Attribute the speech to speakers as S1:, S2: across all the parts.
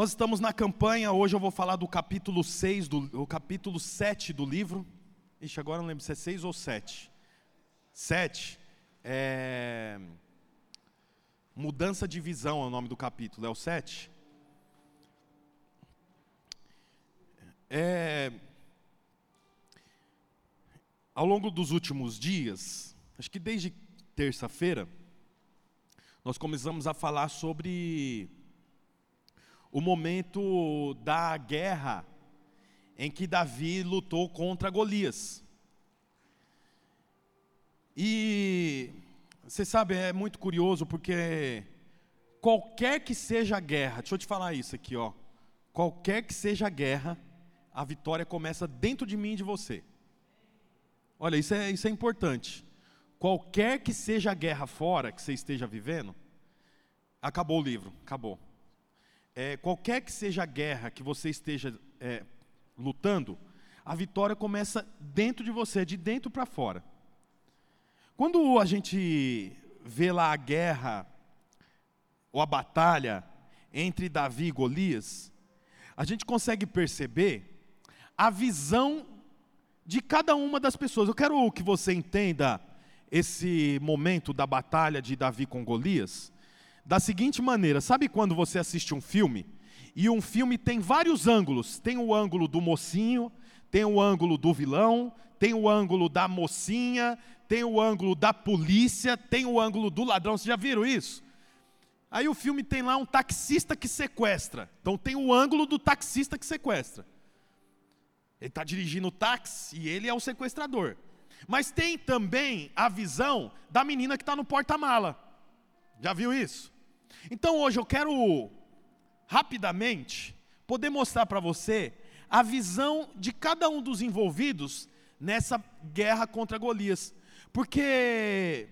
S1: Nós estamos na campanha, hoje eu vou falar do capítulo 6, do, capítulo 7 do livro. Ixi, agora não lembro se é 6 ou 7. 7. É... Mudança de visão é o nome do capítulo, é o 7? É... Ao longo dos últimos dias, acho que desde terça-feira, nós começamos a falar sobre o momento da guerra em que Davi lutou contra Golias. E você sabe, é muito curioso porque qualquer que seja a guerra, deixa eu te falar isso aqui, ó. Qualquer que seja a guerra, a vitória começa dentro de mim e de você. Olha, isso é, isso é importante. Qualquer que seja a guerra fora que você esteja vivendo, acabou o livro, acabou. É, qualquer que seja a guerra que você esteja é, lutando, a vitória começa dentro de você, de dentro para fora. Quando a gente vê lá a guerra, ou a batalha entre Davi e Golias, a gente consegue perceber a visão de cada uma das pessoas. Eu quero que você entenda esse momento da batalha de Davi com Golias da seguinte maneira: sabe quando você assiste um filme e um filme tem vários ângulos? Tem o ângulo do mocinho, tem o ângulo do vilão, tem o ângulo da mocinha, tem o ângulo da polícia, tem o ângulo do ladrão. Vocês já viram isso? Aí o filme tem lá um taxista que sequestra. Então tem o ângulo do taxista que sequestra. Ele está dirigindo o táxi e ele é o sequestrador. Mas tem também a visão da menina que está no porta-mala. Já viu isso? Então hoje eu quero rapidamente poder mostrar para você a visão de cada um dos envolvidos nessa guerra contra Golias. Porque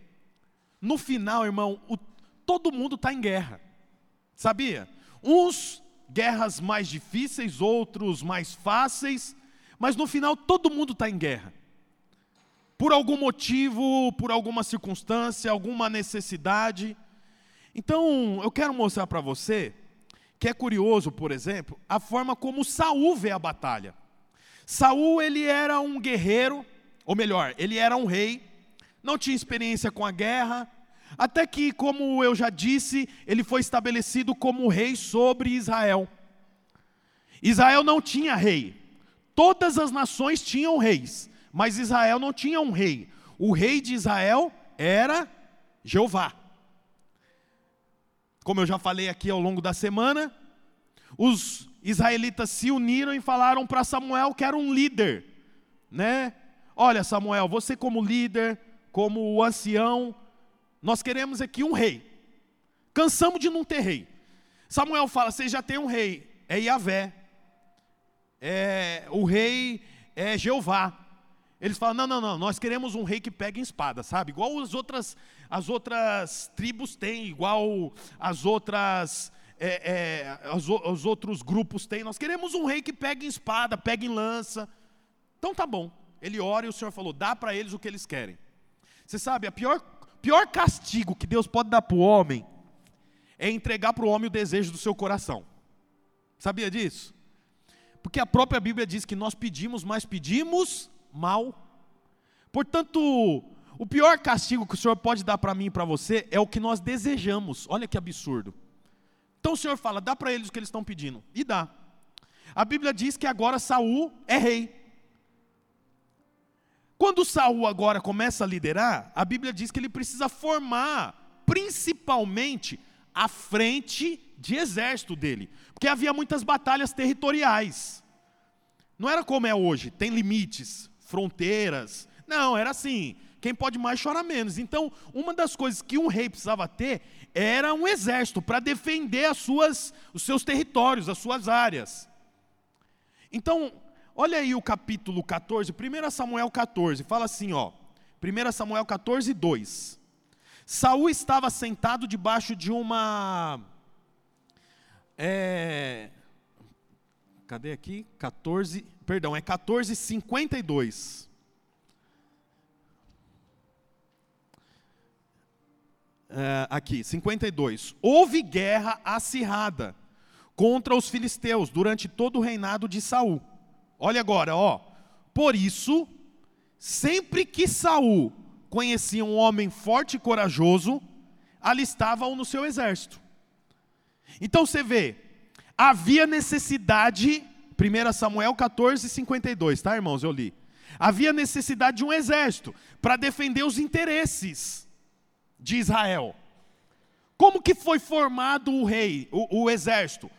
S1: no final, irmão, o, todo mundo está em guerra. Sabia? Uns guerras mais difíceis, outros mais fáceis, mas no final todo mundo está em guerra por algum motivo, por alguma circunstância, alguma necessidade. Então, eu quero mostrar para você que é curioso, por exemplo, a forma como Saul vê a batalha. Saul ele era um guerreiro, ou melhor, ele era um rei, não tinha experiência com a guerra, até que, como eu já disse, ele foi estabelecido como rei sobre Israel. Israel não tinha rei. Todas as nações tinham reis, mas Israel não tinha um rei. O rei de Israel era Jeová. Como eu já falei aqui ao longo da semana, os israelitas se uniram e falaram para Samuel que era um líder, né? Olha, Samuel, você como líder, como o ancião, nós queremos aqui um rei. Cansamos de não ter rei. Samuel fala: "Vocês já têm um rei, é Yahvé. É, o rei é Jeová. Eles falam: não, não, não, nós queremos um rei que pegue espada, sabe? Igual as outras, as outras tribos têm, igual as outras, é, é, os, os outros grupos têm. Nós queremos um rei que pegue espada, pegue lança. Então tá bom. Ele ora e o Senhor falou: dá para eles o que eles querem. Você sabe, a pior, pior castigo que Deus pode dar para o homem é entregar para o homem o desejo do seu coração. Sabia disso? Porque a própria Bíblia diz que nós pedimos, mas pedimos mal. Portanto, o pior castigo que o Senhor pode dar para mim e para você é o que nós desejamos. Olha que absurdo. Então o Senhor fala, dá para eles o que eles estão pedindo. E dá. A Bíblia diz que agora Saul é rei. Quando Saul agora começa a liderar, a Bíblia diz que ele precisa formar, principalmente, a frente de exército dele. Porque havia muitas batalhas territoriais. Não era como é hoje, tem limites fronteiras. Não, era assim: quem pode mais chora menos. Então, uma das coisas que um rei precisava ter era um exército para defender as suas, os seus territórios, as suas áreas. Então, olha aí o capítulo 14, 1 Samuel 14, fala assim, ó. 1 Samuel 14, 2. Saul estava sentado debaixo de uma. É, cadê aqui? 14, perdão, é 14:52. É, aqui, 52. Houve guerra acirrada contra os filisteus durante todo o reinado de Saul. Olha agora, ó. Por isso, sempre que Saul conhecia um homem forte e corajoso, alistava-o no seu exército. Então você vê, havia necessidade, 1 Samuel 14, 52, tá, irmãos? Eu li. Havia necessidade de um exército para defender os interesses de Israel. Como que foi formado o rei, o, o exército?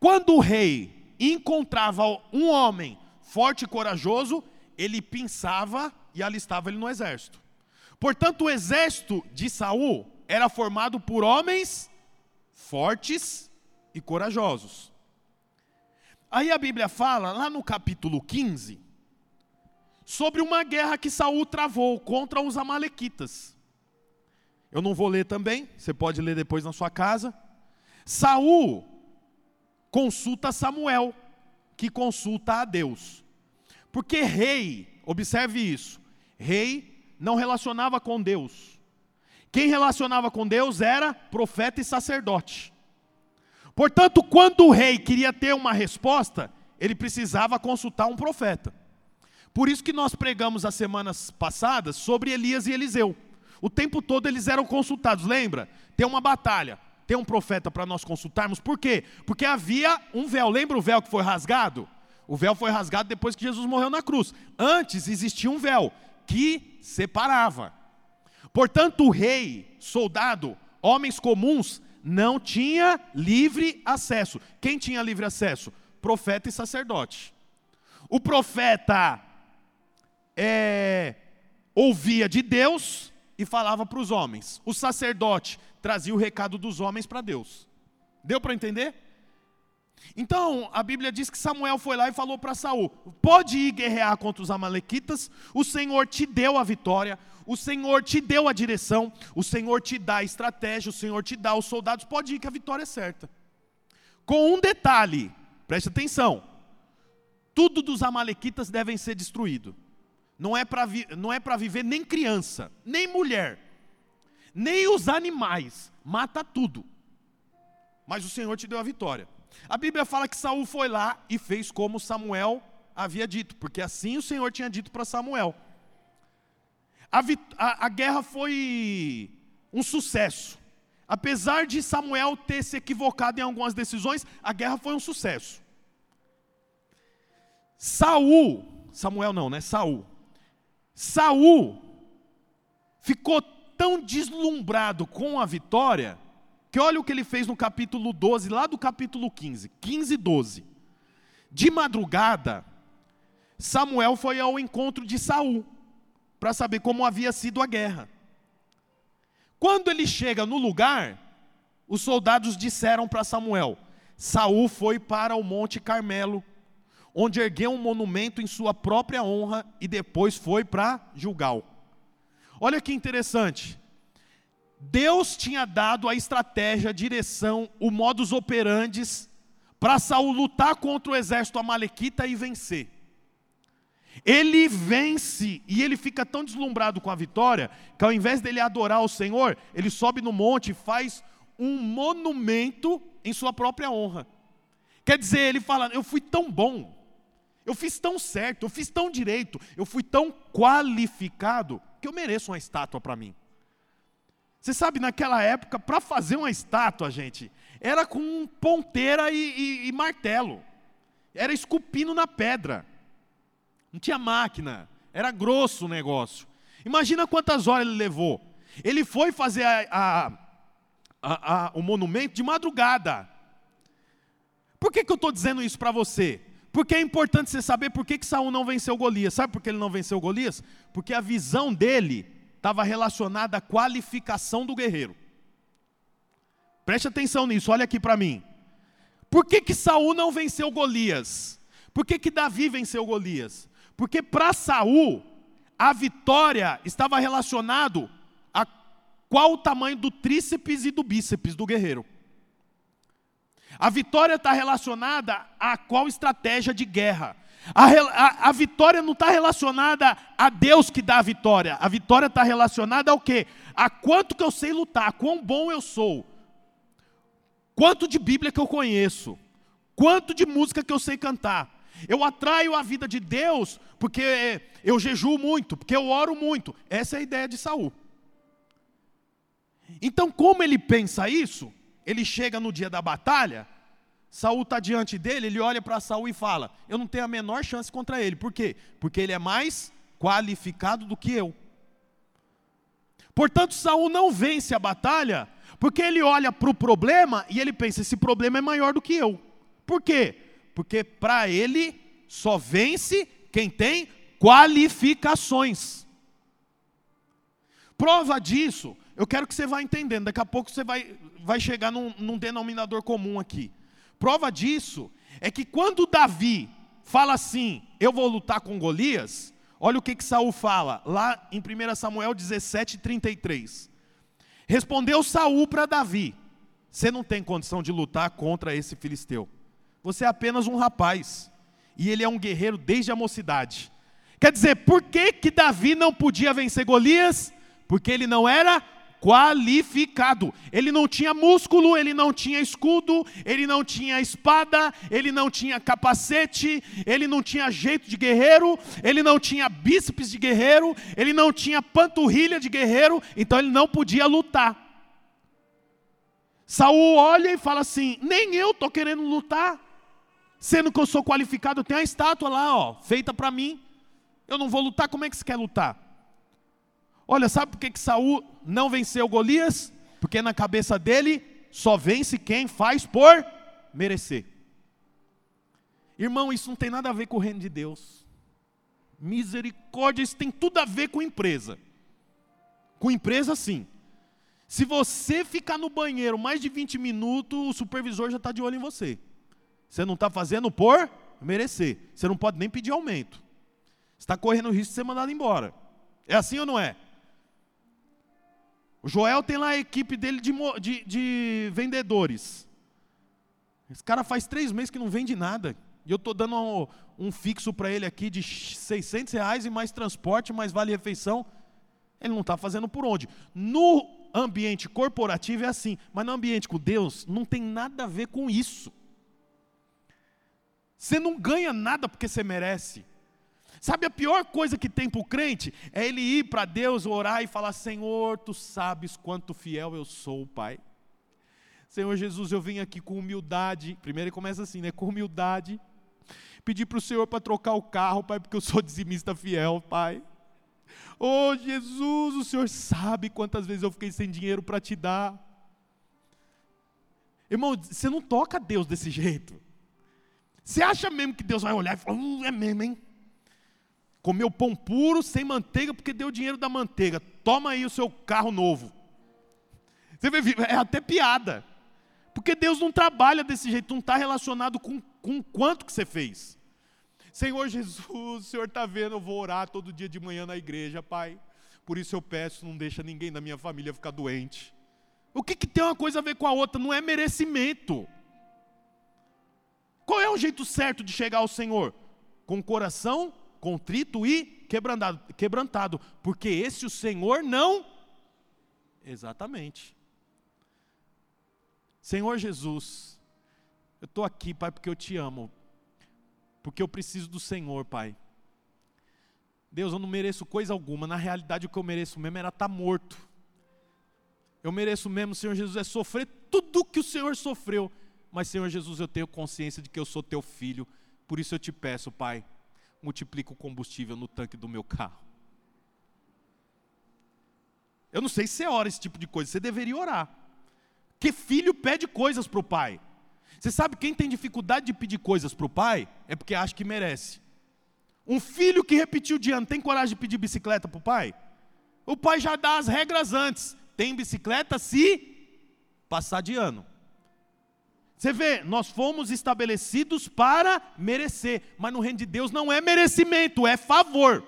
S1: Quando o rei encontrava um homem forte e corajoso, ele pensava e alistava ele no exército. Portanto, o exército de Saul era formado por homens fortes e corajosos. Aí a Bíblia fala, lá no capítulo 15, sobre uma guerra que Saul travou contra os amalequitas. Eu não vou ler também, você pode ler depois na sua casa. Saul consulta Samuel, que consulta a Deus. Porque rei, observe isso, rei não relacionava com Deus. Quem relacionava com Deus era profeta e sacerdote. Portanto, quando o rei queria ter uma resposta, ele precisava consultar um profeta. Por isso que nós pregamos as semanas passadas sobre Elias e Eliseu. O tempo todo eles eram consultados, lembra? Tem uma batalha ter um profeta para nós consultarmos. Por quê? Porque havia um véu. Lembra o véu que foi rasgado? O véu foi rasgado depois que Jesus morreu na cruz. Antes existia um véu que separava. Portanto, o rei, soldado, homens comuns não tinha livre acesso. Quem tinha livre acesso? Profeta e sacerdote. O profeta é, ouvia de Deus e falava para os homens. O sacerdote trazia o recado dos homens para Deus. Deu para entender? Então, a Bíblia diz que Samuel foi lá e falou para Saul: "Pode ir guerrear contra os amalequitas, o Senhor te deu a vitória, o Senhor te deu a direção, o Senhor te dá a estratégia, o Senhor te dá os soldados, pode ir que a vitória é certa". Com um detalhe, preste atenção. Tudo dos amalequitas devem ser destruído. Não é para vi é viver nem criança, nem mulher, nem os animais, mata tudo. Mas o Senhor te deu a vitória. A Bíblia fala que Saul foi lá e fez como Samuel havia dito, porque assim o Senhor tinha dito para Samuel. A, a, a guerra foi um sucesso. Apesar de Samuel ter se equivocado em algumas decisões, a guerra foi um sucesso. Saul, Samuel não, né? Saul Saul ficou tão deslumbrado com a vitória, que olha o que ele fez no capítulo 12, lá do capítulo 15, 15 e 12. De madrugada, Samuel foi ao encontro de Saul para saber como havia sido a guerra. Quando ele chega no lugar, os soldados disseram para Samuel: Saul foi para o Monte Carmelo onde ergueu um monumento em sua própria honra e depois foi para Gilgal. Olha que interessante. Deus tinha dado a estratégia, a direção, o modus operandi para Saul lutar contra o exército amalequita e vencer. Ele vence e ele fica tão deslumbrado com a vitória que ao invés dele adorar o Senhor, ele sobe no monte e faz um monumento em sua própria honra. Quer dizer, ele fala: Eu fui tão bom, eu fiz tão certo, eu fiz tão direito, eu fui tão qualificado que eu mereço uma estátua para mim. Você sabe, naquela época, para fazer uma estátua, gente, era com ponteira e, e, e martelo, era esculpindo na pedra, não tinha máquina, era grosso o negócio. Imagina quantas horas ele levou. Ele foi fazer a, a, a, o monumento de madrugada. Por que, que eu estou dizendo isso para você? Porque é importante você saber por que, que Saul não venceu Golias. Sabe por que ele não venceu Golias? Porque a visão dele estava relacionada à qualificação do guerreiro. Preste atenção nisso, olha aqui para mim. Por que, que Saul não venceu Golias? Por que, que Davi venceu Golias? Porque para Saul, a vitória estava relacionado a qual o tamanho do tríceps e do bíceps do guerreiro. A vitória está relacionada a qual estratégia de guerra. A, a, a vitória não está relacionada a Deus que dá a vitória. A vitória está relacionada ao quê? A quanto que eu sei lutar, quão bom eu sou, quanto de Bíblia que eu conheço, Quanto de música que eu sei cantar. Eu atraio a vida de Deus porque eu jejuo muito, porque eu oro muito. Essa é a ideia de Saul. Então, como ele pensa isso, ele chega no dia da batalha, Saul está diante dele, ele olha para Saul e fala: Eu não tenho a menor chance contra ele. Por quê? Porque ele é mais qualificado do que eu. Portanto, Saul não vence a batalha, porque ele olha para o problema e ele pensa: esse problema é maior do que eu. Por quê? Porque para ele só vence quem tem qualificações. Prova disso, eu quero que você vá entendendo, daqui a pouco você vai, vai chegar num, num denominador comum aqui. Prova disso é que quando Davi fala assim, eu vou lutar com Golias, olha o que, que Saul fala, lá em 1 Samuel 17, 33. Respondeu Saul para Davi: Você não tem condição de lutar contra esse filisteu. Você é apenas um rapaz. E ele é um guerreiro desde a mocidade. Quer dizer, por que, que Davi não podia vencer Golias? Porque ele não era qualificado. Ele não tinha músculo, ele não tinha escudo, ele não tinha espada, ele não tinha capacete, ele não tinha jeito de guerreiro, ele não tinha bíceps de guerreiro, ele não tinha panturrilha de guerreiro, então ele não podia lutar. Saul olha e fala assim: nem eu estou querendo lutar, sendo que eu sou qualificado, tenho a estátua lá, ó, feita para mim. Eu não vou lutar, como é que você quer lutar? Olha, sabe por que, que Saul não venceu Golias? Porque na cabeça dele só vence quem faz por merecer. Irmão, isso não tem nada a ver com o reino de Deus. Misericórdia, isso tem tudo a ver com empresa. Com empresa, sim. Se você ficar no banheiro mais de 20 minutos, o supervisor já está de olho em você. Você não está fazendo por merecer. Você não pode nem pedir aumento. Você está correndo o risco de ser mandado embora. É assim ou não é? O Joel tem lá a equipe dele de, de, de vendedores. Esse cara faz três meses que não vende nada. E eu estou dando um, um fixo para ele aqui de 600 reais e mais transporte, mais vale refeição. Ele não está fazendo por onde? No ambiente corporativo é assim, mas no ambiente com Deus não tem nada a ver com isso. Você não ganha nada porque você merece. Sabe a pior coisa que tem para o crente? É ele ir para Deus, orar e falar: Senhor, tu sabes quanto fiel eu sou, Pai. Senhor Jesus, eu vim aqui com humildade. Primeiro ele começa assim, né? Com humildade. Pedir para o Senhor para trocar o carro, Pai, porque eu sou dizimista fiel, Pai. Oh Jesus, o Senhor sabe quantas vezes eu fiquei sem dinheiro para te dar. Irmão, você não toca Deus desse jeito. Você acha mesmo que Deus vai olhar e falar, hum, é mesmo, hein? Comeu pão puro, sem manteiga, porque deu dinheiro da manteiga. Toma aí o seu carro novo. Você vê, é até piada. Porque Deus não trabalha desse jeito, não está relacionado com, com quanto que você fez. Senhor Jesus, o Senhor está vendo, eu vou orar todo dia de manhã na igreja, Pai. Por isso eu peço, não deixa ninguém da minha família ficar doente. O que, que tem uma coisa a ver com a outra? Não é merecimento. Qual é o jeito certo de chegar ao Senhor? Com o coração contrito e quebrantado, quebrantado, porque esse o Senhor não. Exatamente. Senhor Jesus, eu estou aqui, Pai, porque eu te amo, porque eu preciso do Senhor, Pai. Deus, eu não mereço coisa alguma, na realidade o que eu mereço mesmo era estar tá morto. Eu mereço mesmo, Senhor Jesus, é sofrer tudo que o Senhor sofreu. Mas, Senhor Jesus, eu tenho consciência de que eu sou teu filho, por isso eu te peço, Pai, multiplica o combustível no tanque do meu carro. Eu não sei se você ora esse tipo de coisa, você deveria orar. Que filho pede coisas para o pai. Você sabe quem tem dificuldade de pedir coisas para o pai? É porque acha que merece. Um filho que repetiu de ano tem coragem de pedir bicicleta para o pai? O pai já dá as regras antes. Tem bicicleta se passar de ano. Você vê, nós fomos estabelecidos para merecer, mas no reino de Deus não é merecimento, é favor.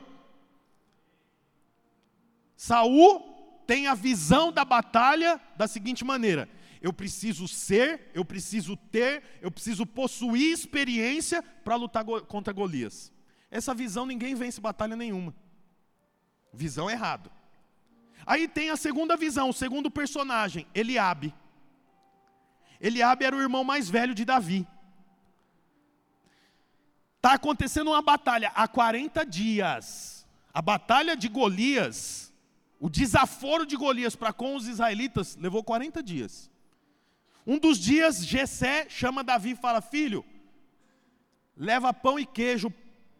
S1: Saul tem a visão da batalha da seguinte maneira: eu preciso ser, eu preciso ter, eu preciso possuir experiência para lutar contra Golias. Essa visão ninguém vence batalha nenhuma. Visão errado. Aí tem a segunda visão, o segundo personagem, Eliabe. Eliabe era o irmão mais velho de Davi. Está acontecendo uma batalha há 40 dias. A batalha de Golias, o desaforo de Golias para com os israelitas levou 40 dias. Um dos dias, Jessé chama Davi e fala: Filho, leva pão e queijo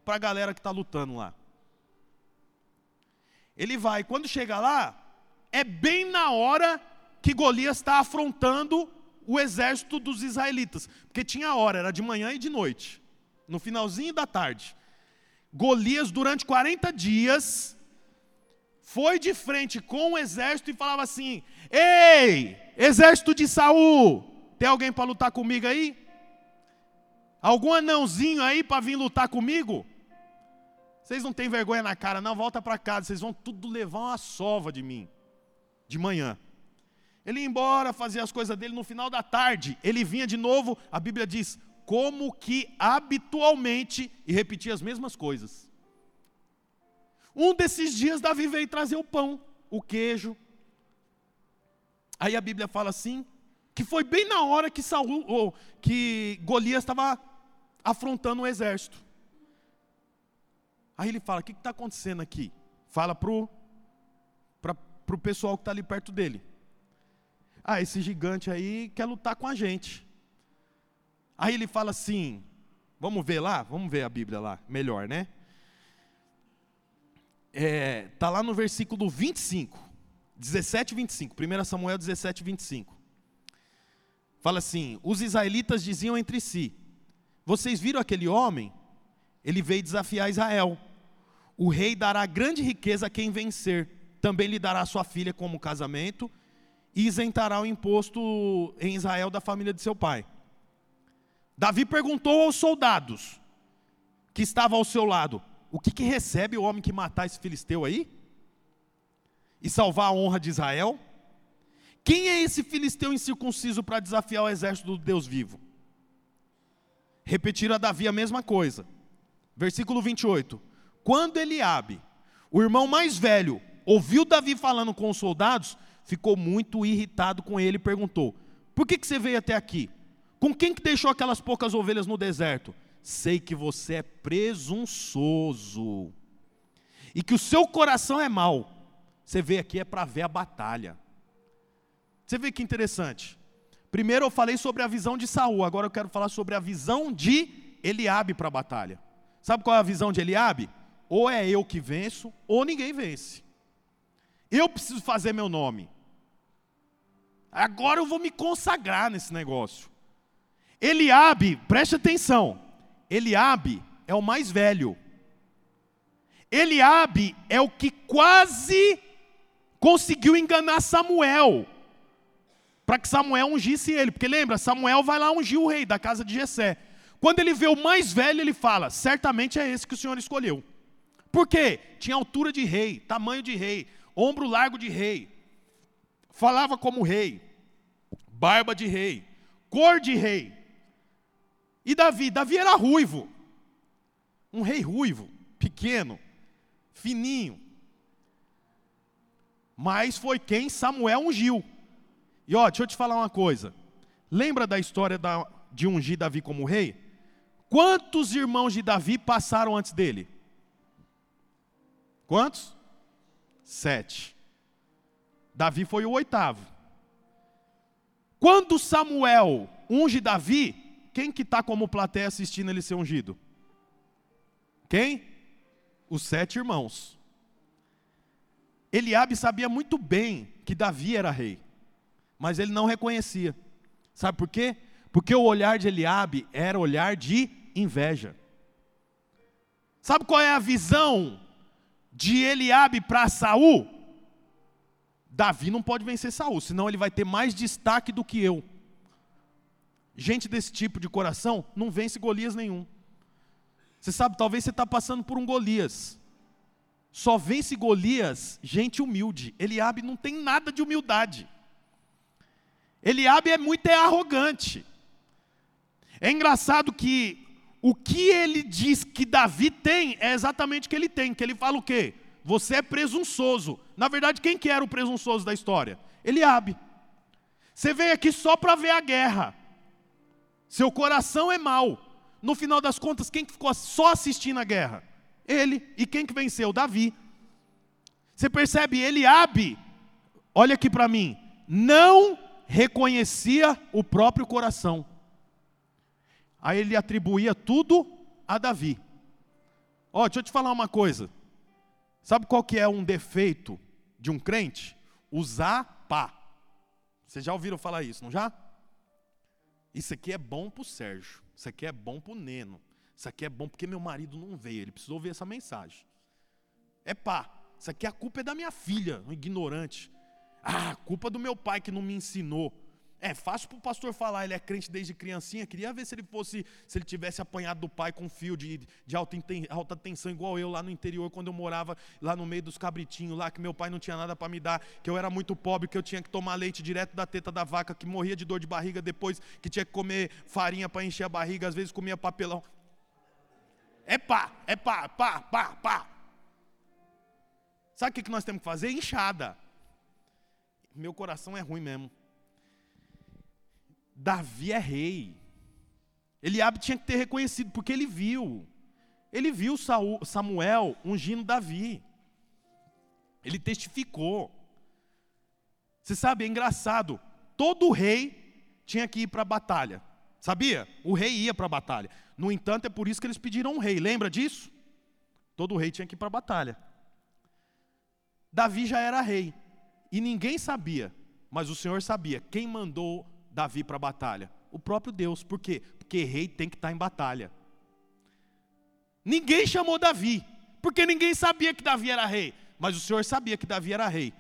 S1: para a galera que está lutando lá. Ele vai, quando chega lá, é bem na hora que Golias está afrontando o exército dos israelitas, porque tinha hora, era de manhã e de noite, no finalzinho da tarde. Golias, durante 40 dias, foi de frente com o exército e falava assim: Ei, exército de Saul, tem alguém para lutar comigo aí? Algum anãozinho aí para vir lutar comigo? Vocês não têm vergonha na cara, não, volta para casa, vocês vão tudo levar uma sova de mim, de manhã. Ele ia embora, fazia as coisas dele, no final da tarde, ele vinha de novo, a Bíblia diz, como que habitualmente, e repetia as mesmas coisas. Um desses dias, Davi veio trazer o pão, o queijo. Aí a Bíblia fala assim, que foi bem na hora que Saul, ou que Golias estava afrontando o exército. Aí ele fala: O que está acontecendo aqui? Fala para o pessoal que está ali perto dele. Ah, esse gigante aí quer lutar com a gente. Aí ele fala assim: Vamos ver lá? Vamos ver a Bíblia lá, melhor, né? É, tá lá no versículo 25, 17 e 25, 1 Samuel 17 e 25. Fala assim: Os israelitas diziam entre si: Vocês viram aquele homem? Ele veio desafiar Israel. O rei dará grande riqueza a quem vencer. Também lhe dará sua filha como casamento isentará o imposto em Israel da família de seu pai. Davi perguntou aos soldados que estavam ao seu lado: O que, que recebe o homem que matar esse filisteu aí? E salvar a honra de Israel? Quem é esse filisteu incircunciso para desafiar o exército do Deus vivo? Repetiram a Davi a mesma coisa. Versículo 28. Quando Eliabe, o irmão mais velho, ouviu Davi falando com os soldados, ficou muito irritado com ele e perguntou: Por que, que você veio até aqui? Com quem que deixou aquelas poucas ovelhas no deserto? Sei que você é presunçoso e que o seu coração é mau. Você veio aqui é para ver a batalha. Você vê que interessante. Primeiro eu falei sobre a visão de Saul, agora eu quero falar sobre a visão de Eliabe para a batalha. Sabe qual é a visão de Eliabe? Ou é eu que venço, ou ninguém vence. Eu preciso fazer meu nome. Agora eu vou me consagrar nesse negócio. Eliabe, preste atenção. Eliabe é o mais velho. Eliabe é o que quase conseguiu enganar Samuel para que Samuel ungisse ele. Porque lembra, Samuel vai lá ungir o rei da casa de Jessé. Quando ele vê o mais velho, ele fala: certamente é esse que o Senhor escolheu. Por quê? Tinha altura de rei, tamanho de rei, ombro largo de rei, falava como rei, barba de rei, cor de rei. E Davi? Davi era ruivo, um rei ruivo, pequeno, fininho. Mas foi quem Samuel ungiu. E ó, deixa eu te falar uma coisa. Lembra da história da, de ungir Davi como rei? Quantos irmãos de Davi passaram antes dele? Quantos? Sete. Davi foi o oitavo. Quando Samuel unge Davi, quem que está como plateia assistindo ele ser ungido? Quem? Os sete irmãos. Eliabe sabia muito bem que Davi era rei mas ele não reconhecia. Sabe por quê? Porque o olhar de Eliabe era olhar de inveja. Sabe qual é a visão de Eliabe para Saul? Davi não pode vencer Saul, senão ele vai ter mais destaque do que eu. Gente desse tipo de coração não vence Golias nenhum. Você sabe, talvez você está passando por um Golias. Só vence Golias gente humilde. Eliabe não tem nada de humildade. Eliabe é muito arrogante. É engraçado que o que ele diz que Davi tem é exatamente o que ele tem, que ele fala o quê? Você é presunçoso. Na verdade, quem que era o presunçoso da história? Eliabe. Você veio aqui só para ver a guerra. Seu coração é mau. No final das contas, quem ficou só assistindo a guerra? Ele. E quem que venceu? Davi. Você percebe? Eliabe, olha aqui para mim, não reconhecia o próprio coração. Aí ele atribuía tudo a Davi. Ó, oh, deixa eu te falar uma coisa. Sabe qual que é um defeito de um crente? Usar pá. Vocês já ouviram falar isso, não já? Isso aqui é bom para o Sérgio. Isso aqui é bom para o Neno. Isso aqui é bom porque meu marido não veio. Ele precisou ouvir essa mensagem. É pá. Isso aqui a culpa é da minha filha, um ignorante. Ah, culpa do meu pai que não me ensinou. É fácil para o pastor falar, ele é crente desde criancinha. Queria ver se ele fosse, se ele tivesse apanhado do pai com fio de, de alta, alta tensão, igual eu lá no interior, quando eu morava lá no meio dos cabritinhos, lá que meu pai não tinha nada para me dar, que eu era muito pobre, que eu tinha que tomar leite direto da teta da vaca, que morria de dor de barriga depois, que tinha que comer farinha para encher a barriga, às vezes comia papelão. É pá, é pá, pá, pá, pá. Sabe o que nós temos que fazer? Enxada. Meu coração é ruim mesmo. Davi é rei. Eliabe tinha que ter reconhecido, porque ele viu. Ele viu Samuel ungindo Davi. Ele testificou. Você sabe, é engraçado. Todo rei tinha que ir para a batalha. Sabia? O rei ia para a batalha. No entanto, é por isso que eles pediram um rei. Lembra disso? Todo rei tinha que ir para a batalha. Davi já era rei. E ninguém sabia, mas o Senhor sabia. Quem mandou Davi para a batalha? O próprio Deus. Por quê? Porque rei tem que estar tá em batalha. Ninguém chamou Davi, porque ninguém sabia que Davi era rei, mas o Senhor sabia que Davi era rei.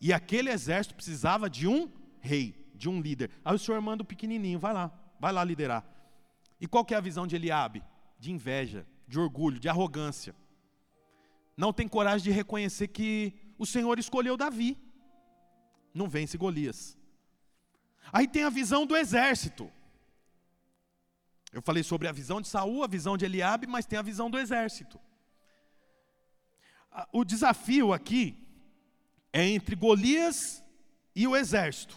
S1: E aquele exército precisava de um rei, de um líder. Aí o Senhor manda o pequenininho, vai lá, vai lá liderar. E qual que é a visão de Eliabe? De inveja, de orgulho, de arrogância. Não tem coragem de reconhecer que o Senhor escolheu Davi. Não vence Golias. Aí tem a visão do exército. Eu falei sobre a visão de Saul, a visão de Eliabe, mas tem a visão do exército. O desafio aqui é entre Golias e o exército.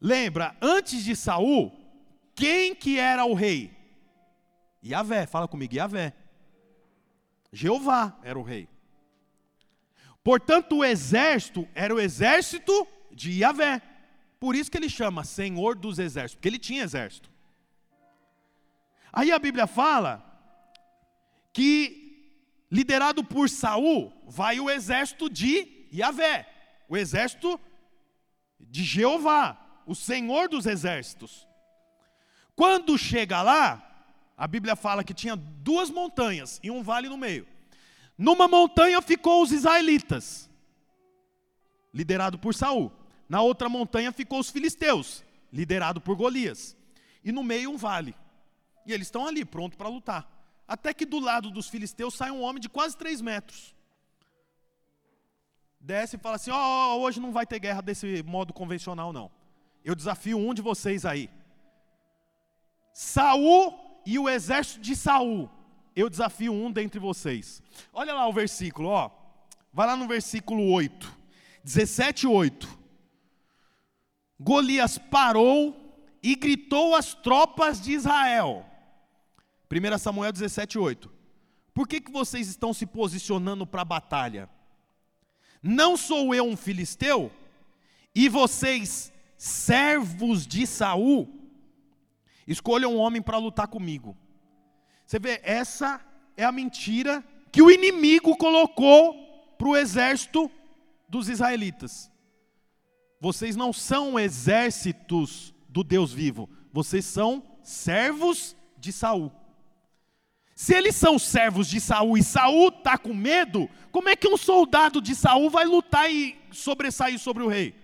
S1: Lembra, antes de Saul, quem que era o rei? Yahvé, fala comigo, Yahvé. Jeová era o rei. Portanto, o exército era o exército de Yahvé. Por isso que ele chama Senhor dos Exércitos, porque ele tinha exército. Aí a Bíblia fala que liderado por Saul vai o exército de Yahvé, o exército de Jeová, o Senhor dos exércitos. Quando chega lá, a Bíblia fala que tinha duas montanhas e um vale no meio. Numa montanha ficou os israelitas, liderado por Saul. Na outra montanha ficou os filisteus, liderado por Golias. E no meio um vale. E eles estão ali, pronto para lutar. Até que do lado dos filisteus sai um homem de quase três metros. Desce e fala assim: Ó, oh, hoje não vai ter guerra desse modo convencional, não. Eu desafio um de vocês aí. Saul e o exército de Saul. Eu desafio um dentre vocês. Olha lá o versículo, ó. Vai lá no versículo 8. 17, 8. Golias parou e gritou às tropas de Israel. 1 Samuel 17, 8. Por que, que vocês estão se posicionando para a batalha? Não sou eu um filisteu? E vocês, servos de Saul, escolham um homem para lutar comigo. Você vê, essa é a mentira que o inimigo colocou para o exército dos israelitas. Vocês não são exércitos do Deus vivo, vocês são servos de Saul. Se eles são servos de Saul e Saul está com medo, como é que um soldado de Saul vai lutar e sobressair sobre o rei?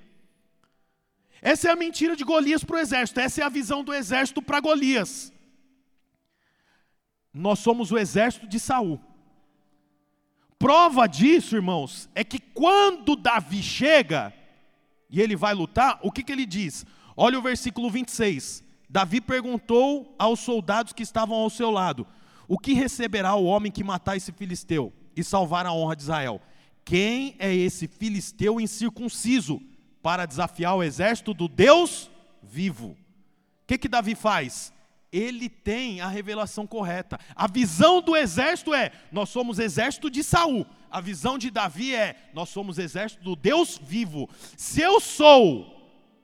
S1: Essa é a mentira de Golias para o exército, essa é a visão do exército para Golias. Nós somos o exército de Saul. Prova disso, irmãos, é que quando Davi chega, e ele vai lutar, o que, que ele diz? Olha o versículo 26. Davi perguntou aos soldados que estavam ao seu lado: O que receberá o homem que matar esse filisteu e salvar a honra de Israel? Quem é esse filisteu incircunciso para desafiar o exército do Deus vivo? O que, que Davi faz? Ele tem a revelação correta. A visão do exército é: nós somos exército de Saul. A visão de Davi é: nós somos exército do Deus vivo. Se eu sou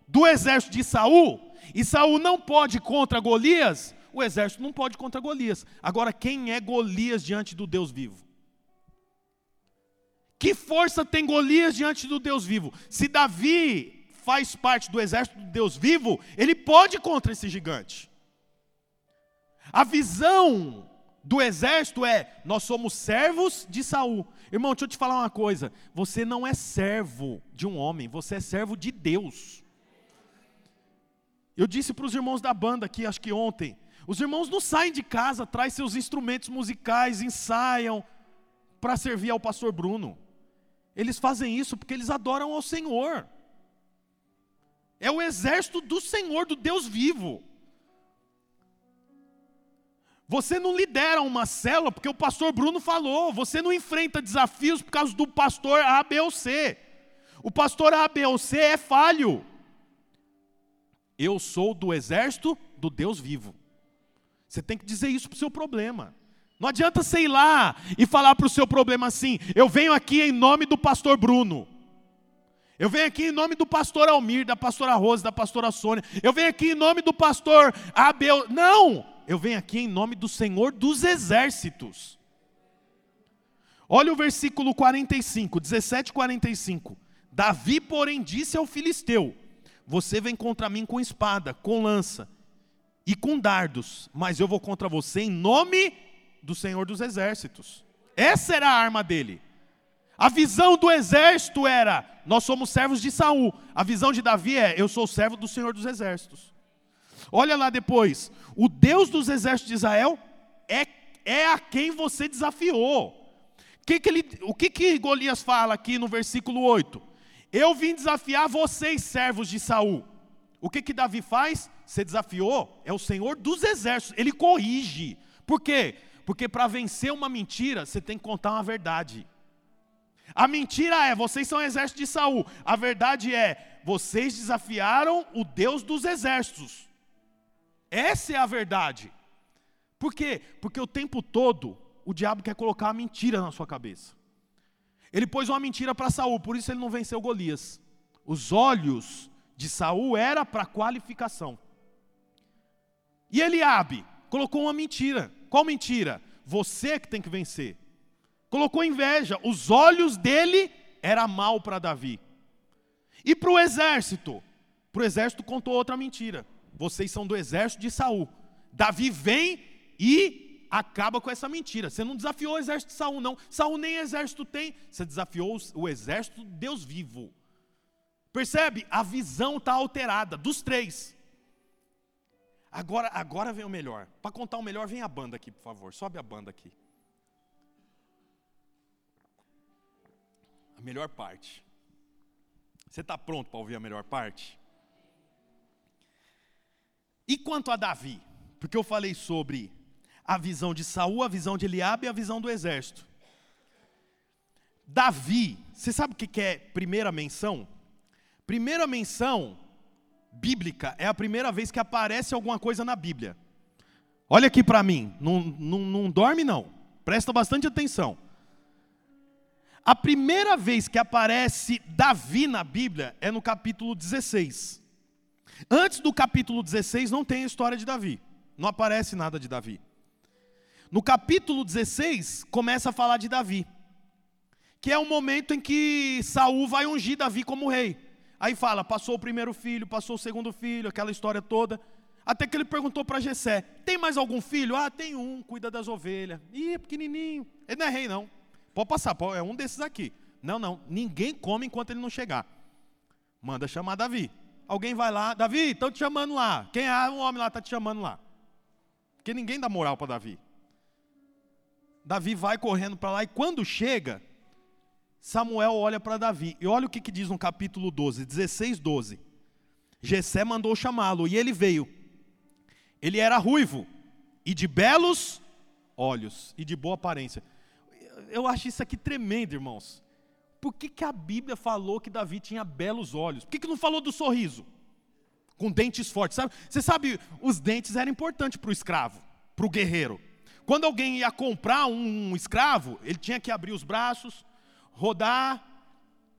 S1: do exército de Saul, e Saul não pode contra Golias, o exército não pode contra Golias. Agora, quem é Golias diante do Deus vivo? Que força tem Golias diante do Deus vivo? Se Davi faz parte do exército do Deus vivo, ele pode contra esse gigante. A visão do exército é: nós somos servos de Saul. Irmão, deixa eu te falar uma coisa: você não é servo de um homem, você é servo de Deus. Eu disse para os irmãos da banda aqui, acho que ontem, os irmãos não saem de casa, trazem seus instrumentos musicais, ensaiam para servir ao pastor Bruno. Eles fazem isso porque eles adoram ao Senhor. É o exército do Senhor, do Deus vivo. Você não lidera uma célula porque o pastor Bruno falou. Você não enfrenta desafios por causa do pastor A, B ou C. O pastor A, B ou C é falho. Eu sou do exército do Deus vivo. Você tem que dizer isso para o seu problema. Não adianta ir lá e falar para o seu problema assim: eu venho aqui em nome do pastor Bruno. Eu venho aqui em nome do pastor Almir, da pastora Rose, da pastora Sônia. Eu venho aqui em nome do pastor Abel. Não! Eu venho aqui em nome do Senhor dos exércitos. Olha o versículo 45, 17 45. Davi, porém, disse ao filisteu: Você vem contra mim com espada, com lança e com dardos, mas eu vou contra você em nome do Senhor dos exércitos. Essa era a arma dele. A visão do exército era: nós somos servos de Saul. A visão de Davi é: eu sou servo do Senhor dos exércitos. Olha lá depois. O Deus dos exércitos de Israel é, é a quem você desafiou. Que que ele, o que, que Golias fala aqui no versículo 8? Eu vim desafiar vocês, servos de Saul. O que, que Davi faz? Você desafiou? É o Senhor dos exércitos. Ele corrige. Por quê? Porque para vencer uma mentira, você tem que contar uma verdade. A mentira é, vocês são exército de Saul. A verdade é, vocês desafiaram o Deus dos exércitos. Essa é a verdade. Por quê? Porque o tempo todo o diabo quer colocar uma mentira na sua cabeça. Ele pôs uma mentira para Saul, por isso ele não venceu Golias. Os olhos de Saul era para qualificação. E Eliabe colocou uma mentira. Qual mentira? Você que tem que vencer. Colocou inveja. Os olhos dele era mal para Davi. E para o exército? Para o exército contou outra mentira vocês são do exército de Saul. Davi vem e acaba com essa mentira. Você não desafiou o exército de Saul, não. Saul nem exército tem. Você desafiou o exército de Deus vivo. Percebe? A visão está alterada dos três. Agora, agora vem o melhor. Para contar o melhor, vem a banda aqui, por favor. Sobe a banda aqui. A melhor parte. Você está pronto para ouvir a melhor parte? E quanto a Davi? Porque eu falei sobre a visão de Saul, a visão de Eliabe e a visão do exército. Davi, você sabe o que é primeira menção? Primeira menção bíblica é a primeira vez que aparece alguma coisa na Bíblia. Olha aqui para mim, não, não, não dorme não, presta bastante atenção. A primeira vez que aparece Davi na Bíblia é no capítulo 16. Antes do capítulo 16 não tem a história de Davi. Não aparece nada de Davi. No capítulo 16 começa a falar de Davi. Que é o momento em que Saul vai ungir Davi como rei. Aí fala, passou o primeiro filho, passou o segundo filho, aquela história toda. Até que ele perguntou para Jessé: "Tem mais algum filho?" "Ah, tem um, cuida das ovelhas." "Ih, pequenininho. Ele não é rei não. Pode passar, é um desses aqui." "Não, não, ninguém come enquanto ele não chegar." Manda chamar Davi. Alguém vai lá, Davi, estão te chamando lá. Quem é um homem lá está te chamando lá? Porque ninguém dá moral para Davi. Davi vai correndo para lá e quando chega, Samuel olha para Davi. E olha o que, que diz no capítulo 12, 16, 12. Jessé mandou chamá-lo e ele veio. Ele era ruivo e de belos olhos e de boa aparência. Eu acho isso aqui tremendo, irmãos por que, que a Bíblia falou que Davi tinha belos olhos? Por que, que não falou do sorriso? com dentes fortes. Sabe? Você sabe, os dentes eram importantes para o escravo, para o guerreiro. Quando alguém ia comprar um escravo, ele tinha que abrir os braços, rodar,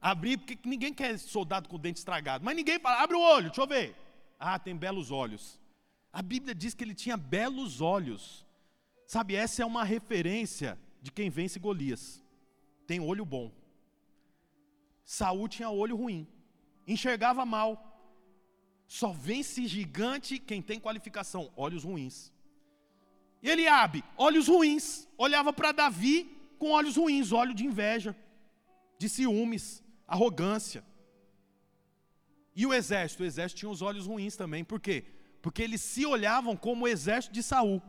S1: abrir, porque ninguém quer soldado com dente estragado. Mas ninguém fala, abre o olho, deixa eu ver. Ah, tem belos olhos. A Bíblia diz que ele tinha belos olhos. Sabe, essa é uma referência de quem vence Golias. Tem olho bom. Saul tinha olho ruim, enxergava mal. Só vence gigante quem tem qualificação, olhos ruins. E Eliabe, olhos ruins, olhava para Davi com olhos ruins, olho de inveja, de ciúmes, arrogância. E o exército, o exército tinha os olhos ruins também, por quê? Porque eles se olhavam como o exército de Saul.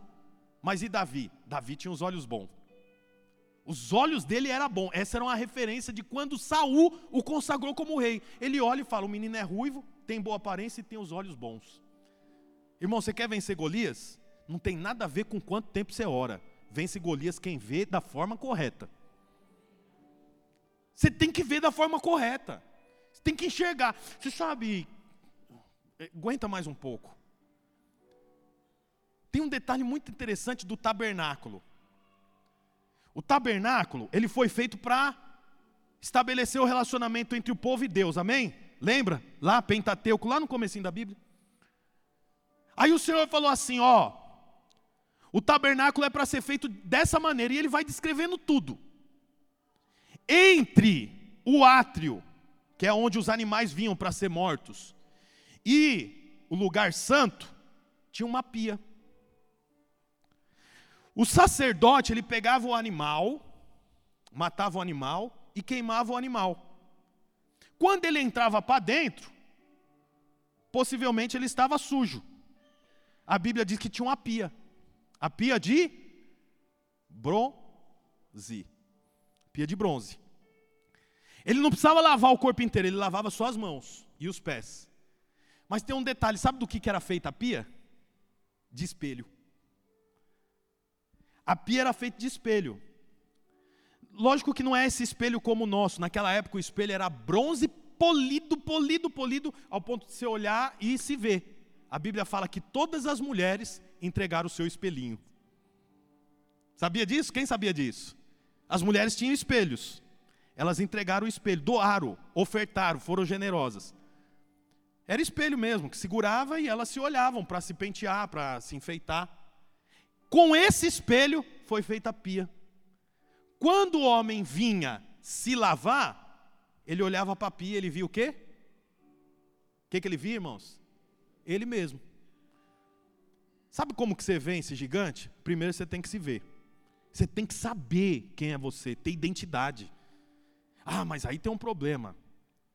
S1: Mas e Davi? Davi tinha os olhos bons. Os olhos dele era bom. Essa era uma referência de quando Saul o consagrou como rei. Ele olha e fala: "O menino é ruivo, tem boa aparência e tem os olhos bons". Irmão, você quer vencer Golias? Não tem nada a ver com quanto tempo você ora. Vence Golias quem vê da forma correta. Você tem que ver da forma correta. Você tem que enxergar. Você sabe, eh, aguenta mais um pouco. Tem um detalhe muito interessante do tabernáculo. O tabernáculo, ele foi feito para estabelecer o relacionamento entre o povo e Deus, amém? Lembra? Lá, Pentateuco, lá no comecinho da Bíblia. Aí o Senhor falou assim, ó, o tabernáculo é para ser feito dessa maneira, e ele vai descrevendo tudo. Entre o átrio, que é onde os animais vinham para ser mortos, e o lugar santo, tinha uma pia. O sacerdote, ele pegava o animal, matava o animal e queimava o animal. Quando ele entrava para dentro, possivelmente ele estava sujo. A Bíblia diz que tinha uma pia. A pia de bronze. Pia de bronze. Ele não precisava lavar o corpo inteiro, ele lavava só as mãos e os pés. Mas tem um detalhe, sabe do que era feita a pia? De espelho. A pia era feita de espelho. Lógico que não é esse espelho como o nosso. Naquela época o espelho era bronze polido, polido, polido, ao ponto de você olhar e se ver. A Bíblia fala que todas as mulheres entregaram o seu espelhinho. Sabia disso? Quem sabia disso? As mulheres tinham espelhos. Elas entregaram o espelho, doaram, ofertaram, foram generosas. Era espelho mesmo, que segurava e elas se olhavam para se pentear, para se enfeitar. Com esse espelho foi feita a pia. Quando o homem vinha se lavar, ele olhava para a pia, ele via o quê? O que, que ele via, irmãos? Ele mesmo. Sabe como que você vence gigante? Primeiro você tem que se ver. Você tem que saber quem é você, ter identidade. Ah, mas aí tem um problema.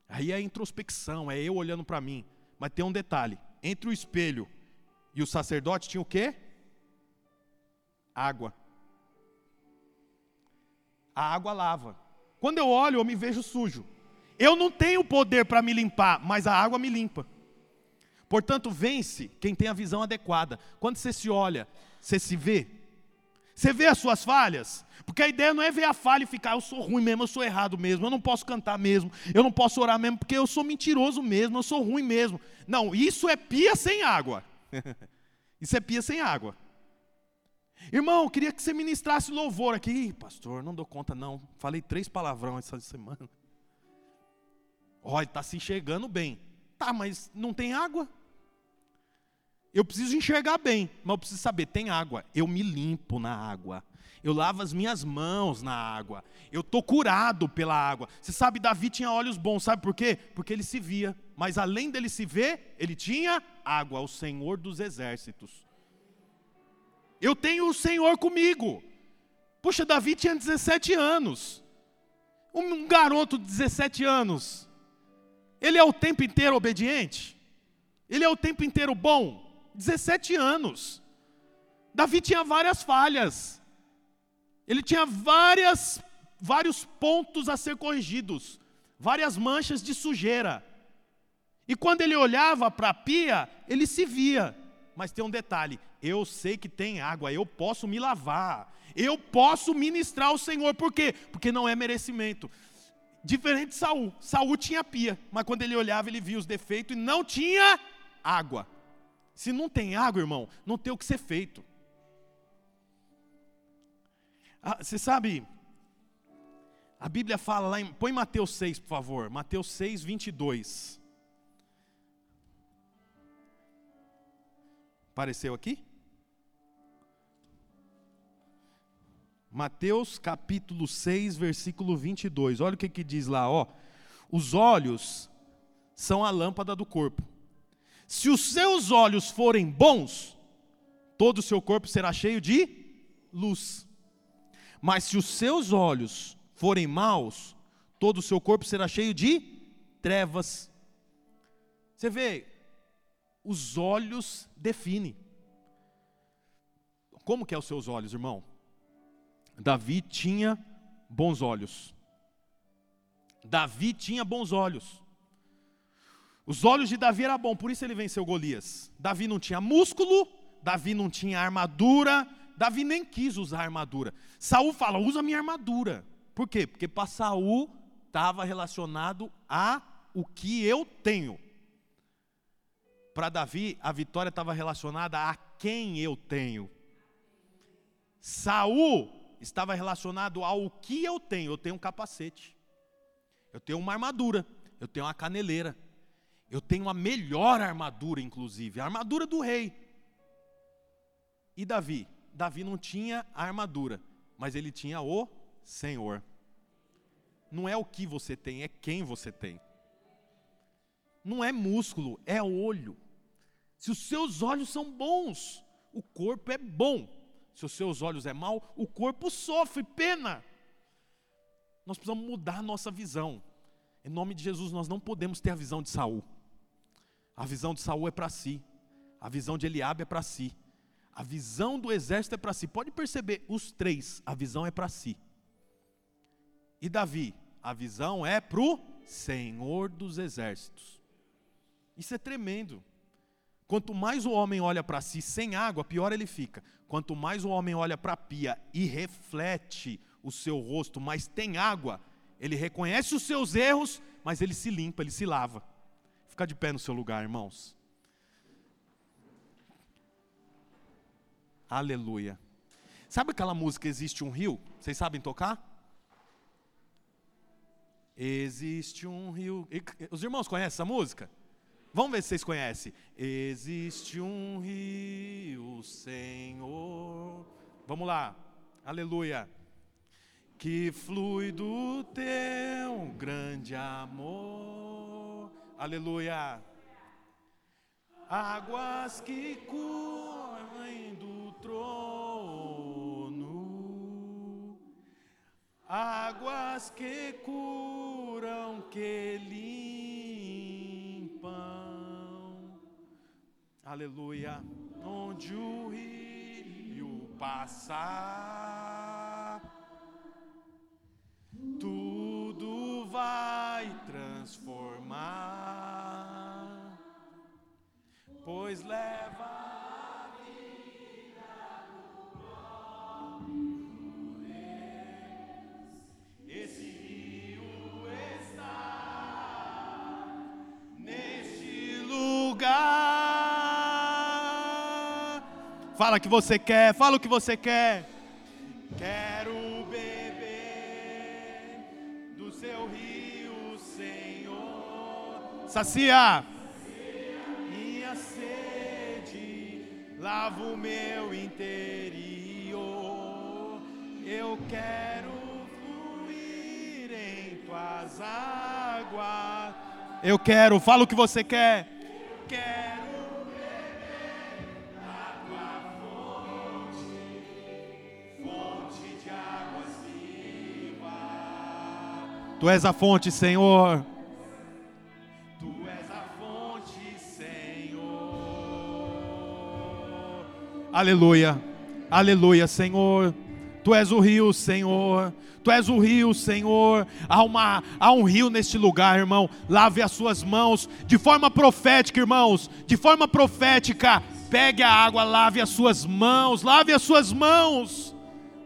S1: Aí é introspecção, é eu olhando para mim. Mas tem um detalhe: entre o espelho e o sacerdote tinha o quê? Água. A água lava. Quando eu olho, eu me vejo sujo. Eu não tenho poder para me limpar, mas a água me limpa. Portanto, vence quem tem a visão adequada. Quando você se olha, você se vê. Você vê as suas falhas? Porque a ideia não é ver a falha e ficar, eu sou ruim mesmo, eu sou errado mesmo, eu não posso cantar mesmo, eu não posso orar mesmo, porque eu sou mentiroso mesmo, eu sou ruim mesmo. Não, isso é pia sem água. isso é pia sem água. Irmão, queria que você ministrasse louvor aqui. Ih, pastor, não dou conta não. Falei três palavrão essa semana. Olha, está se enxergando bem. Tá, mas não tem água? Eu preciso enxergar bem, mas eu preciso saber, tem água. Eu me limpo na água. Eu lavo as minhas mãos na água. Eu estou curado pela água. Você sabe, Davi tinha olhos bons, sabe por quê? Porque ele se via. Mas além dele se ver, ele tinha água, o Senhor dos exércitos. Eu tenho o Senhor comigo. Puxa, Davi tinha 17 anos. Um garoto de 17 anos. Ele é o tempo inteiro obediente? Ele é o tempo inteiro bom? 17 anos. Davi tinha várias falhas. Ele tinha várias, vários pontos a ser corrigidos, várias manchas de sujeira. E quando ele olhava para a pia, ele se via. Mas tem um detalhe: eu sei que tem água, eu posso me lavar, eu posso ministrar ao Senhor, por quê? Porque não é merecimento. Diferente de Saul, Saul tinha pia, mas quando ele olhava, ele via os defeitos e não tinha água. Se não tem água, irmão, não tem o que ser feito. Ah, você sabe, a Bíblia fala lá em. Põe Mateus 6, por favor. Mateus 6, 22. Apareceu aqui? Mateus capítulo 6, versículo 22. Olha o que, que diz lá, ó. Os olhos são a lâmpada do corpo. Se os seus olhos forem bons, todo o seu corpo será cheio de luz. Mas se os seus olhos forem maus, todo o seu corpo será cheio de trevas. Você vê, os olhos definem. Como que é os seus olhos, irmão? Davi tinha bons olhos. Davi tinha bons olhos. Os olhos de Davi eram bons, por isso ele venceu Golias. Davi não tinha músculo, Davi não tinha armadura, Davi nem quis usar armadura. Saul fala: "Usa minha armadura". Por quê? Porque para Saul estava relacionado a o que eu tenho. Para Davi, a vitória estava relacionada a quem eu tenho. Saul estava relacionado ao que eu tenho. Eu tenho um capacete. Eu tenho uma armadura, eu tenho uma caneleira. Eu tenho a melhor armadura, inclusive, a armadura do rei. E Davi? Davi não tinha a armadura, mas ele tinha o Senhor. Não é o que você tem, é quem você tem. Não é músculo, é olho. Se os seus olhos são bons, o corpo é bom. Se os seus olhos é mau, o corpo sofre pena. Nós precisamos mudar a nossa visão. Em nome de Jesus, nós não podemos ter a visão de Saul. A visão de Saul é para si. A visão de Eliabe é para si. A visão do exército é para si. Pode perceber, os três, a visão é para si. E Davi, a visão é para o Senhor dos exércitos. Isso é tremendo. Quanto mais o homem olha para si sem água, pior ele fica. Quanto mais o homem olha para a pia e reflete o seu rosto, mas tem água, ele reconhece os seus erros, mas ele se limpa, ele se lava. Fica de pé no seu lugar, irmãos. Aleluia. Sabe aquela música Existe um Rio? Vocês sabem tocar? Existe um rio. Os irmãos conhecem essa música? Vamos ver se vocês conhecem. Existe um rio, Senhor. Vamos lá. Aleluia. Que flui do teu grande amor Aleluia. Águas que correm do trono, águas que curam, que limpam. Aleluia. Onde o rio passar, tudo vai transformar, pois leva Fala que você quer, fala o que você quer. Quero beber do seu rio, Senhor. Sacia. Minha sede, lava o meu interior. Eu quero fluir em tuas águas. Eu quero, fala o que você quer. Tu és a fonte, Senhor. Tu és a fonte, Senhor. Aleluia, aleluia, Senhor. Tu és o rio, Senhor. Tu és o rio, Senhor. Há, uma, há um rio neste lugar, irmão. Lave as suas mãos de forma profética, irmãos. De forma profética. Pegue a água, lave as suas mãos. Lave as suas mãos.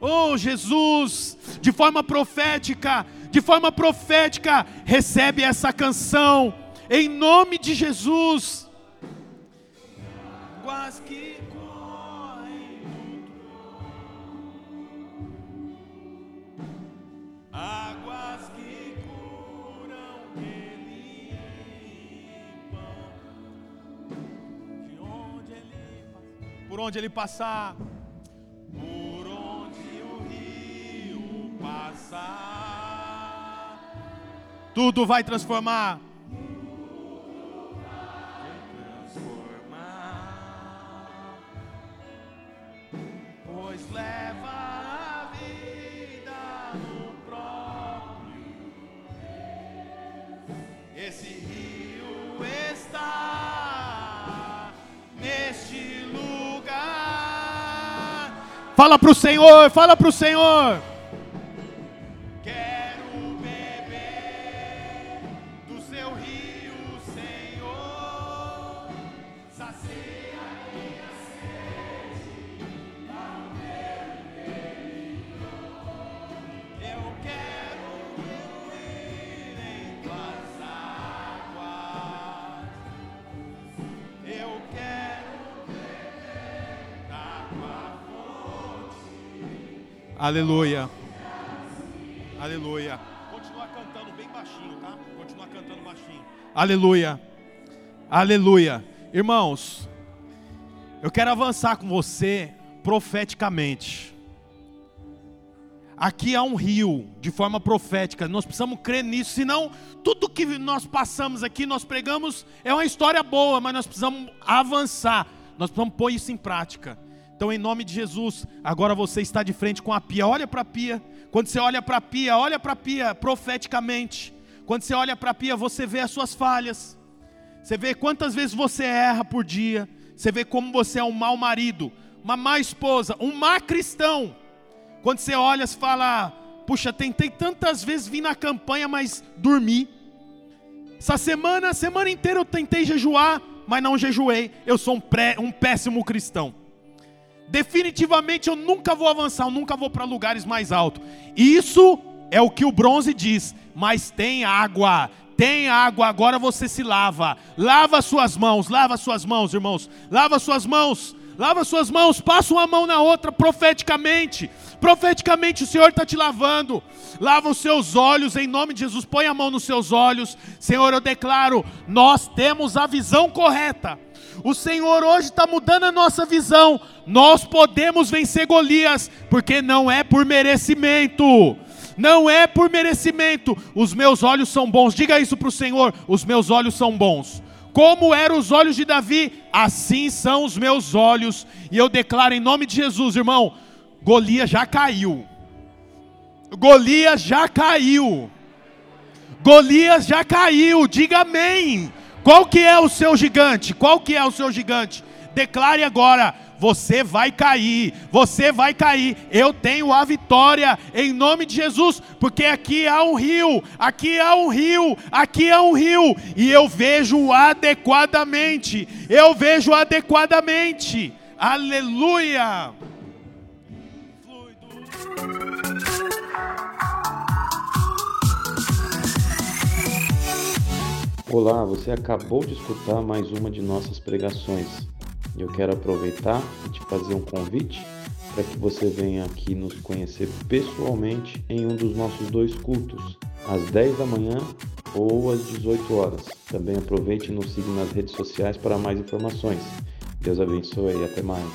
S1: Oh, Jesus, de forma profética, de forma profética, recebe essa canção, em nome de Jesus. Águas que correm Águas que curam, que limpam. De onde ele por onde ele passar, tudo vai transformar. Pois leva a vida no próprio. Esse rio está neste lugar. Fala pro Senhor, fala pro Senhor. Aleluia. Aleluia. Continua cantando bem baixinho, tá? Continua cantando baixinho. Aleluia. Aleluia. Irmãos, eu quero avançar com você profeticamente. Aqui há um rio de forma profética, nós precisamos crer nisso, senão tudo que nós passamos aqui, nós pregamos, é uma história boa, mas nós precisamos avançar, nós precisamos pôr isso em prática. Então, em nome de Jesus, agora você está de frente com a pia, olha para a pia. Quando você olha para a pia, olha para a pia profeticamente. Quando você olha para a pia, você vê as suas falhas, você vê quantas vezes você erra por dia, você vê como você é um mau marido, uma má esposa, um má cristão. Quando você olha, você fala: Puxa, tentei tantas vezes vir na campanha, mas dormi. Essa semana, a semana inteira eu tentei jejuar, mas não jejuei. Eu sou um, pré, um péssimo cristão. Definitivamente eu nunca vou avançar, eu nunca vou para lugares mais altos. Isso é o que o bronze diz. Mas tem água, tem água, agora você se lava. Lava suas mãos, lava suas mãos, irmãos. Lava suas mãos. Lava suas mãos, passa uma mão na outra profeticamente. Profeticamente o Senhor está te lavando. Lava os seus olhos em nome de Jesus. Põe a mão nos seus olhos. Senhor, eu declaro: nós temos a visão correta. O Senhor hoje está mudando a nossa visão. Nós podemos vencer Golias, porque não é por merecimento. Não é por merecimento. Os meus olhos são bons. Diga isso para o Senhor: os meus olhos são bons. Como eram os olhos de Davi, assim são os meus olhos. E eu declaro em nome de Jesus, irmão: Golias já caiu. Golias já caiu. Golias já caiu. Diga amém. Qual que é o seu gigante? Qual que é o seu gigante? Declare agora: você vai cair, você vai cair. Eu tenho a vitória em nome de Jesus, porque aqui há um rio, aqui há um rio, aqui há um rio, e eu vejo adequadamente. Eu vejo adequadamente. Aleluia.
S2: Olá, você acabou de escutar mais uma de nossas pregações. Eu quero aproveitar e te fazer um convite para que você venha aqui nos conhecer pessoalmente em um dos nossos dois cultos, às 10 da manhã ou às 18 horas. Também aproveite e nos siga nas redes sociais para mais informações. Deus abençoe e até mais.